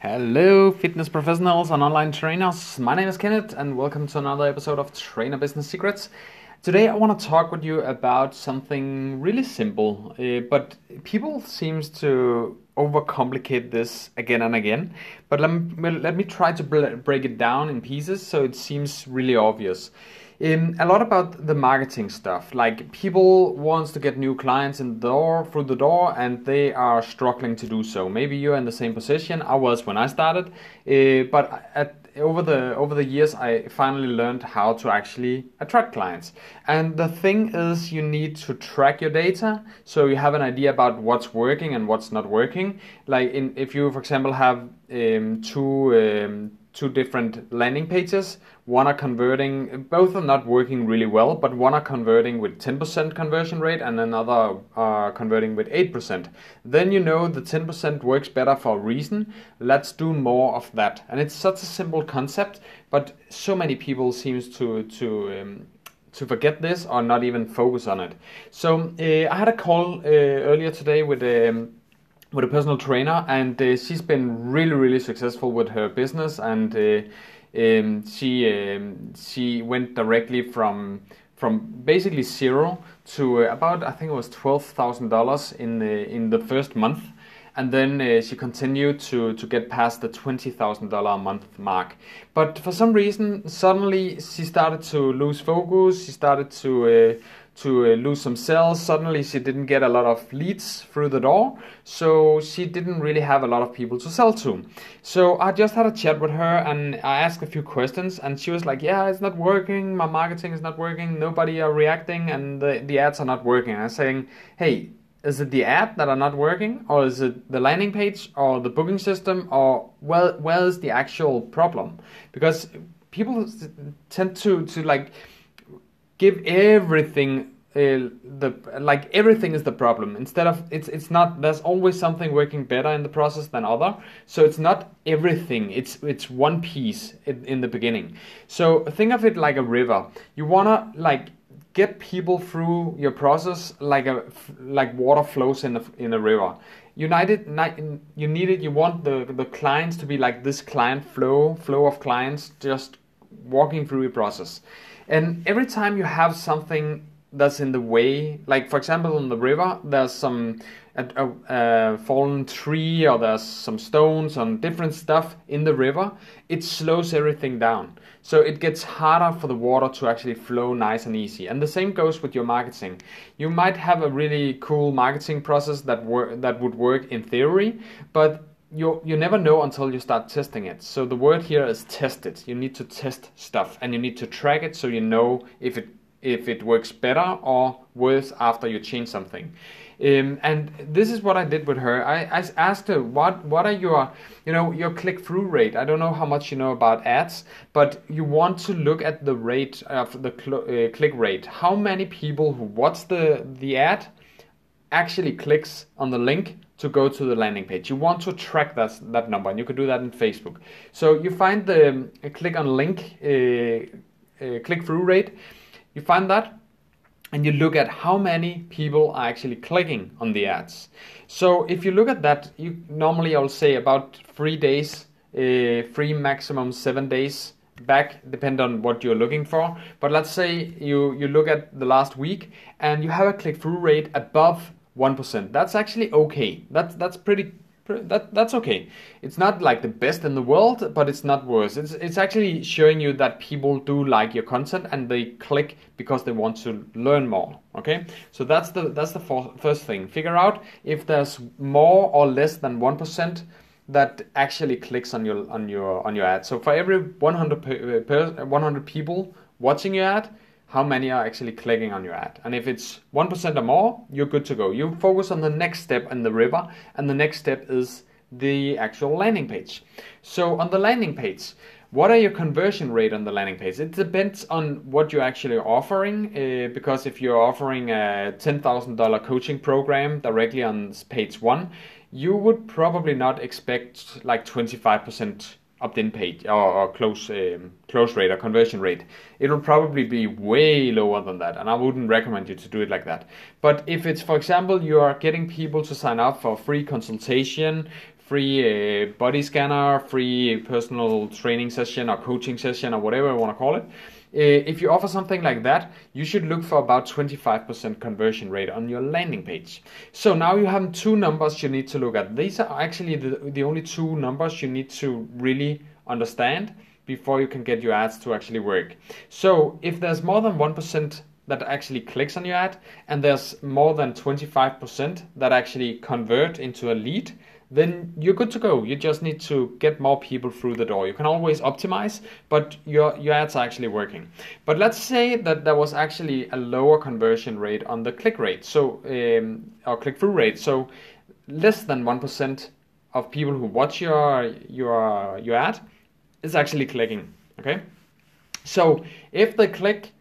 Hello, fitness professionals and online trainers. My name is Kenneth, and welcome to another episode of Trainer Business Secrets. Today, I want to talk with you about something really simple, uh, but people seems to overcomplicate this again and again. But let me, let me try to break it down in pieces so it seems really obvious. Um, a lot about the marketing stuff. Like people wants to get new clients in the door through the door, and they are struggling to do so. Maybe you're in the same position. I was when I started, uh, but at, over the over the years, I finally learned how to actually attract clients. And the thing is, you need to track your data so you have an idea about what's working and what's not working. Like in, if you, for example, have um, two um, two different landing pages. One are converting, both are not working really well, but one are converting with 10% conversion rate and another are converting with 8%. Then you know the 10% works better for a reason. Let's do more of that. And it's such a simple concept, but so many people seems to to um, to forget this or not even focus on it. So uh, I had a call uh, earlier today with um, with a personal trainer, and uh, she's been really, really successful with her business. And uh, um, she um, she went directly from from basically zero to about I think it was twelve thousand dollars in the in the first month, and then uh, she continued to to get past the twenty thousand dollar a month mark. But for some reason, suddenly she started to lose focus. She started to uh, to uh, lose some sales. Suddenly, she didn't get a lot of leads through the door, so she didn't really have a lot of people to sell to. So I just had a chat with her and I asked a few questions, and she was like, "Yeah, it's not working. My marketing is not working. Nobody are reacting, and the the ads are not working." And I'm saying, "Hey." Is it the ad that are not working, or is it the landing page, or the booking system, or well, where is the actual problem? Because people tend to to like give everything uh, the like everything is the problem. Instead of it's it's not there's always something working better in the process than other. So it's not everything. It's it's one piece in, in the beginning. So think of it like a river. You want to like get people through your process like a like water flows in a, in a river. United you need it you want the the clients to be like this client flow flow of clients just walking through your process. And every time you have something that's in the way, like for example on the river, there's some a, a, a, fallen tree or there's some stones and different stuff in the river, it slows everything down. So it gets harder for the water to actually flow nice and easy. And the same goes with your marketing. You might have a really cool marketing process that wor- that would work in theory, but you you never know until you start testing it. So the word here is test it. You need to test stuff and you need to track it so you know if it if it works better or worse after you change something. Um, and this is what I did with her. I, I asked her what what are your you know your click through rate. I don't know how much you know about ads, but you want to look at the rate of the cl- uh, click rate. How many people who watch the the ad actually clicks on the link to go to the landing page. You want to track that, that number, and you can do that in Facebook. So you find the um, click on link, uh, uh, click through rate, you find that, and you look at how many people are actually clicking on the ads. So if you look at that, you normally I'll say about three days, uh, three maximum seven days back depend on what you're looking for but let's say you you look at the last week and you have a click through rate above 1%. That's actually okay. That's that's pretty that that's okay. It's not like the best in the world, but it's not worse. It's it's actually showing you that people do like your content and they click because they want to learn more. Okay, so that's the that's the first thing. Figure out if there's more or less than one percent that actually clicks on your on your on your ad. So for every 100 uh, per, per 100 people watching your ad, how many are actually clicking on your ad. And if it's 1% or more, you're good to go. You focus on the next step in the river, and the next step is the actual landing page. So on the landing page, what are your conversion rate on the landing page? It depends on what you're actually offering. Uh, because if you're offering a $10,000 coaching program directly on page one, you would probably not expect like 25% opt-in page or, or close um, close rate or conversion rate it will probably be way lower than that and i wouldn't recommend you to do it like that but if it's for example you are getting people to sign up for free consultation free uh, body scanner, free personal training session or coaching session or whatever you want to call it. Uh, if you offer something like that, you should look for about 25% conversion rate on your landing page. So now you have two numbers you need to look at. These are actually the, the only two numbers you need to really understand before you can get your ads to actually work. So if there's more than 1% that actually clicks on your ad and there's more than 25% that actually convert into a lead, then you're good to go. You just need to get more people through the door. You can always optimize, but your, your ads are actually working. But let's say that there was actually a lower conversion rate on the click rate, so um, or click through rate. So less than 1% of people who watch your your your ad is actually clicking. Okay, so if they click,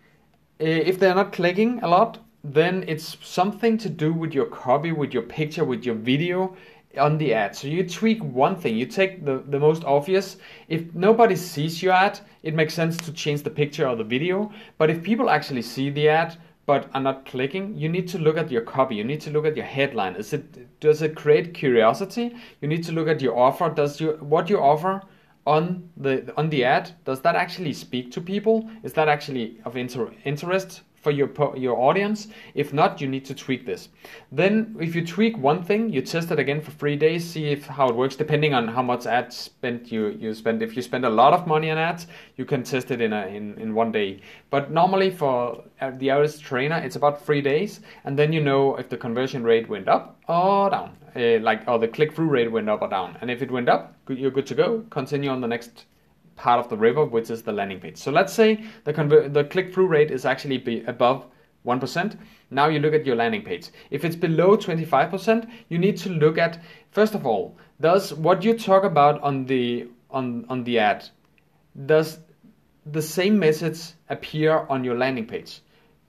eh, if they're not clicking a lot, then it's something to do with your copy, with your picture, with your video on the ad. So you tweak one thing, you take the, the most obvious. If nobody sees your ad, it makes sense to change the picture or the video. But if people actually see the ad but are not clicking, you need to look at your copy. You need to look at your headline. Is it does it create curiosity? You need to look at your offer. Does you what you offer on the on the ad does that actually speak to people? Is that actually of inter- interest for your your audience. If not, you need to tweak this. Then, if you tweak one thing, you test it again for three days, see if how it works. Depending on how much ad spent you you spend. If you spend a lot of money on ads, you can test it in a in, in one day. But normally for uh, the average trainer, it's about three days, and then you know if the conversion rate went up or down, uh, like or the click through rate went up or down. And if it went up, you're good to go. Continue on the next part of the river, which is the landing page. So let's say the convert, the click-through rate is actually be above 1%. Now you look at your landing page. If it's below 25%, you need to look at first of all, does what you talk about on the on on the ad does the same message appear on your landing page?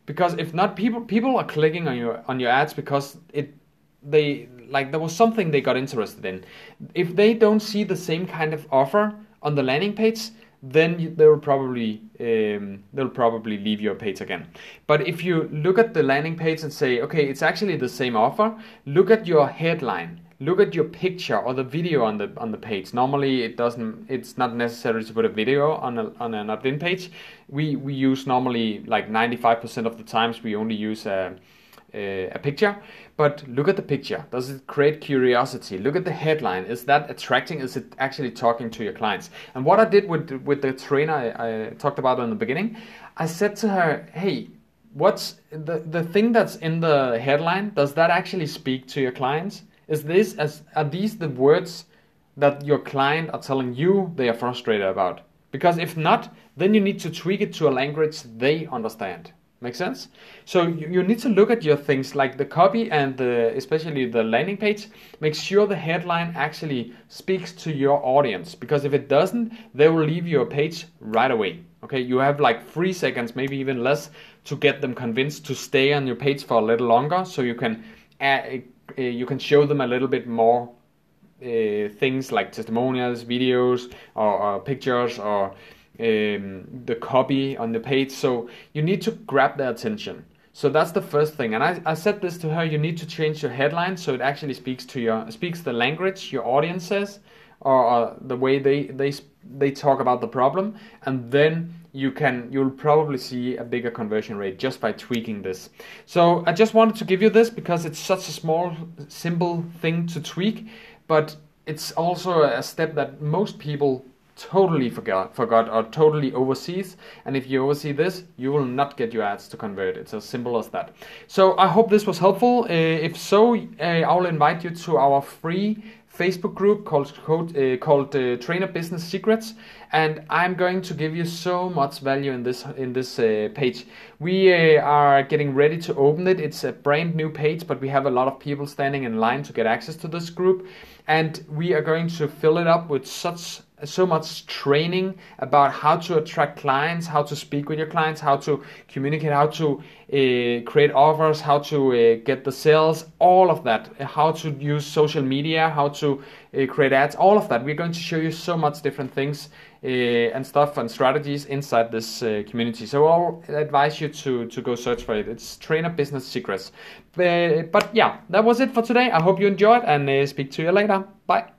Because if not people people are clicking on your on your ads because it they like there was something they got interested in. If they don't see the same kind of offer on the landing page, then they will probably um, they'll probably leave your page again. But if you look at the landing page and say, okay, it's actually the same offer, look at your headline, look at your picture or the video on the on the page. Normally, it doesn't. It's not necessary to put a video on a on an opt-in page. We we use normally like 95% of the times we only use a a, a picture. But look at the picture. Does it create curiosity? Look at the headline. Is that attracting? Is it actually talking to your clients? And what I did with with the trainer I, I talked about in the beginning, I said to her, "Hey, what's the the thing that's in the headline? Does that actually speak to your clients? Is this as are these the words that your client are telling you they are frustrated about? Because if not, then you need to tweak it to a language they understand." Make sense? So you, you need to look at your things like the copy and the, especially the landing page. Make sure the headline actually speaks to your audience because if it doesn't, they will leave your page right away. Okay, you have like three seconds, maybe even less, to get them convinced to stay on your page for a little longer, so you can uh, uh, you can show them a little bit more uh, things like testimonials, videos, or, or pictures, or um, the copy on the page. So you need to grab their attention. So that's the first thing. And I, I said this to her, you need to change your headline so it actually speaks to your speaks the language your audience says or, or the way they, they they talk about the problem and then you can you'll probably see a bigger conversion rate just by tweaking this. So I just wanted to give you this because it's such a small simple thing to tweak, but it's also a step that most people totally forgot, forgot or totally overseas. And if you oversee this, you will not get your ads to convert. It's as simple as that. So I hope this was helpful. Uh, if so, uh, I will invite you to our free Facebook group called called, uh, called uh, Trainer Business Secrets, and I'm going to give you so much value in this in this uh, page. We uh, are getting ready to open it. It's a brand new page, but we have a lot of people standing in line to get access to this group, and we are going to fill it up with such so much training about how to attract clients, how to speak with your clients, how to communicate, how to uh, create offers, how to uh, get the sales, all of that, how to use social media, how to uh, create ads, all of that. We're going to show you so much different things uh, and stuff and strategies inside this uh, community. So I'll advise you to, to go search for it. It's Trainer Business Secrets. Uh, but yeah, that was it for today. I hope you enjoyed and speak to you later. Bye.